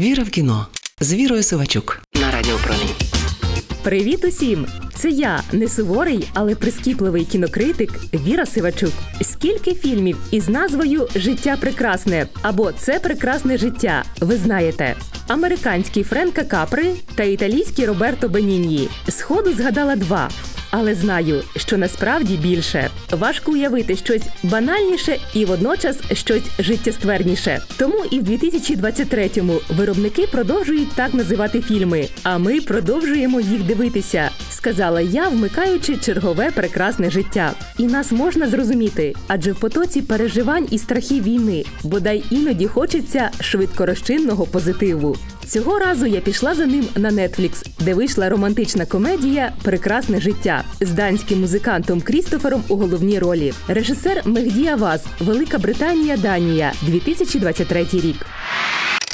Віра в кіно з Вірою Сивачук на радіопромінь. Привіт усім! Це я, не суворий, але прискіпливий кінокритик Віра Сивачук. Скільки фільмів із назвою Життя прекрасне або Це прекрасне життя. Ви знаєте. Американський Френка Капри та італійський Роберто Беніньї. Сходу згадала два. Але знаю, що насправді більше важко уявити щось банальніше і водночас щось життєстверніше. Тому і в 2023-му виробники продовжують так називати фільми. А ми продовжуємо їх дивитися, сказала я, вмикаючи чергове прекрасне життя. І нас можна зрозуміти, адже в потоці переживань і страхів війни бодай іноді хочеться швидкорозчинного позитиву. Цього разу я пішла за ним на Netflix, де вийшла романтична комедія Прекрасне життя з данським музикантом Крістофером у головній ролі. Режисер Мегді Аваз, Велика Британія, Данія, 2023 рік.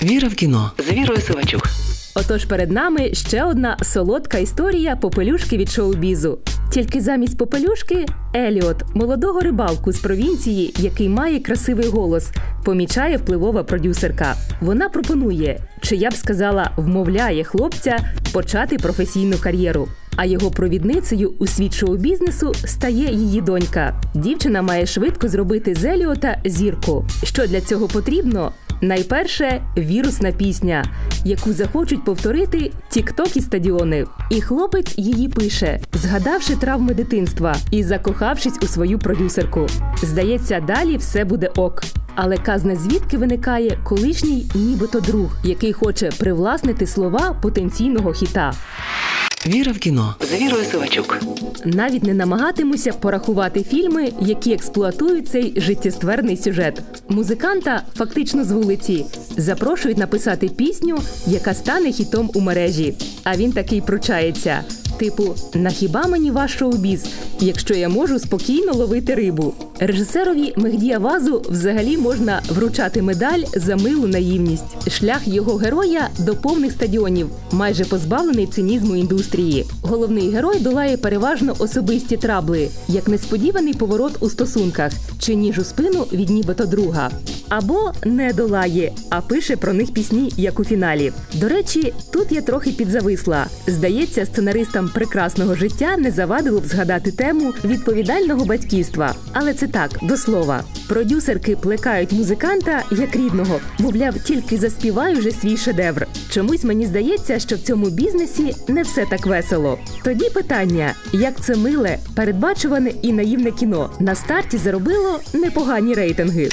Віра в кіно з Вірою Сивачук. Отож, перед нами ще одна солодка історія попелюшки від шоу-бізу. Тільки замість попелюшки Еліот, молодого рибалку з провінції, який має красивий голос, помічає впливова продюсерка. Вона пропонує, чи я б сказала, вмовляє хлопця почати професійну кар'єру. А його провідницею у світ шоу-бізнесу стає її донька. Дівчина має швидко зробити з Еліота зірку. Що для цього потрібно? Найперше вірусна пісня, яку захочуть повторити тікток і стадіони. І хлопець її пише, згадавши травми дитинства і закохавшись у свою продюсерку. Здається, далі все буде ок. Але казна звідки виникає колишній, нібито друг, який хоче привласнити слова потенційного хіта. Віра в кіно з Вірою Сивачук. Навіть не намагатимуся порахувати фільми, які експлуатують цей життєстверний сюжет. Музиканта, фактично з вулиці, запрошують написати пісню, яка стане хітом у мережі. А він такий пручається. Типу, на хіба мені ваш шоу-біз, якщо я можу спокійно ловити рибу? Режисерові Мегді Авазу взагалі можна вручати медаль за милу наївність. Шлях його героя до повних стадіонів, майже позбавлений цинізму індустрії. Головний герой долає переважно особисті трабли, як несподіваний поворот у стосунках чи ніж у спину від нібито друга. Або не долає, а пише про них пісні, як у фіналі. До речі, тут я трохи підзависла. Здається, сценаристам прекрасного життя не завадило б згадати тему відповідального батьківства. Але це так, до слова. Продюсерки плекають музиканта як рідного, мовляв, тільки заспівай уже свій шедевр. Чомусь мені здається, що в цьому бізнесі не все так весело. Тоді питання: як це миле, передбачуване і наївне кіно на старті заробило непогані рейтинги.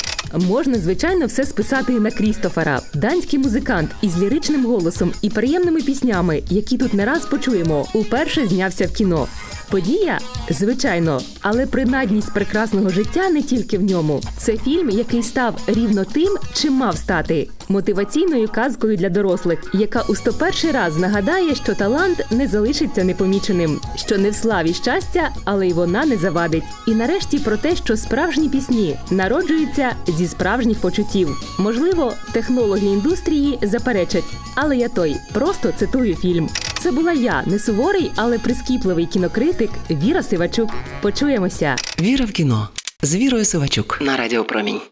Можна, звичайно, все списати на Крістофера, данський музикант із ліричним голосом і приємними піснями, які тут не раз почуємо, уперше знявся в кіно. Подія, звичайно, але принадність прекрасного життя не тільки в ньому. Це фільм, який став рівно тим, чим мав стати мотиваційною казкою для дорослих, яка у 101 раз нагадає, що талант не залишиться непоміченим, що не в славі щастя, але й вона не завадить. І нарешті про те, що справжні пісні народжуються зі справжніх почуттів. Можливо, технологи індустрії заперечать, але я той просто цитую фільм. Це була я, не суворий, але прискіпливий кінокритик Віра Сивачук. Почуємося. Віра в кіно з Вірою Сивачук на Радіо Промінь.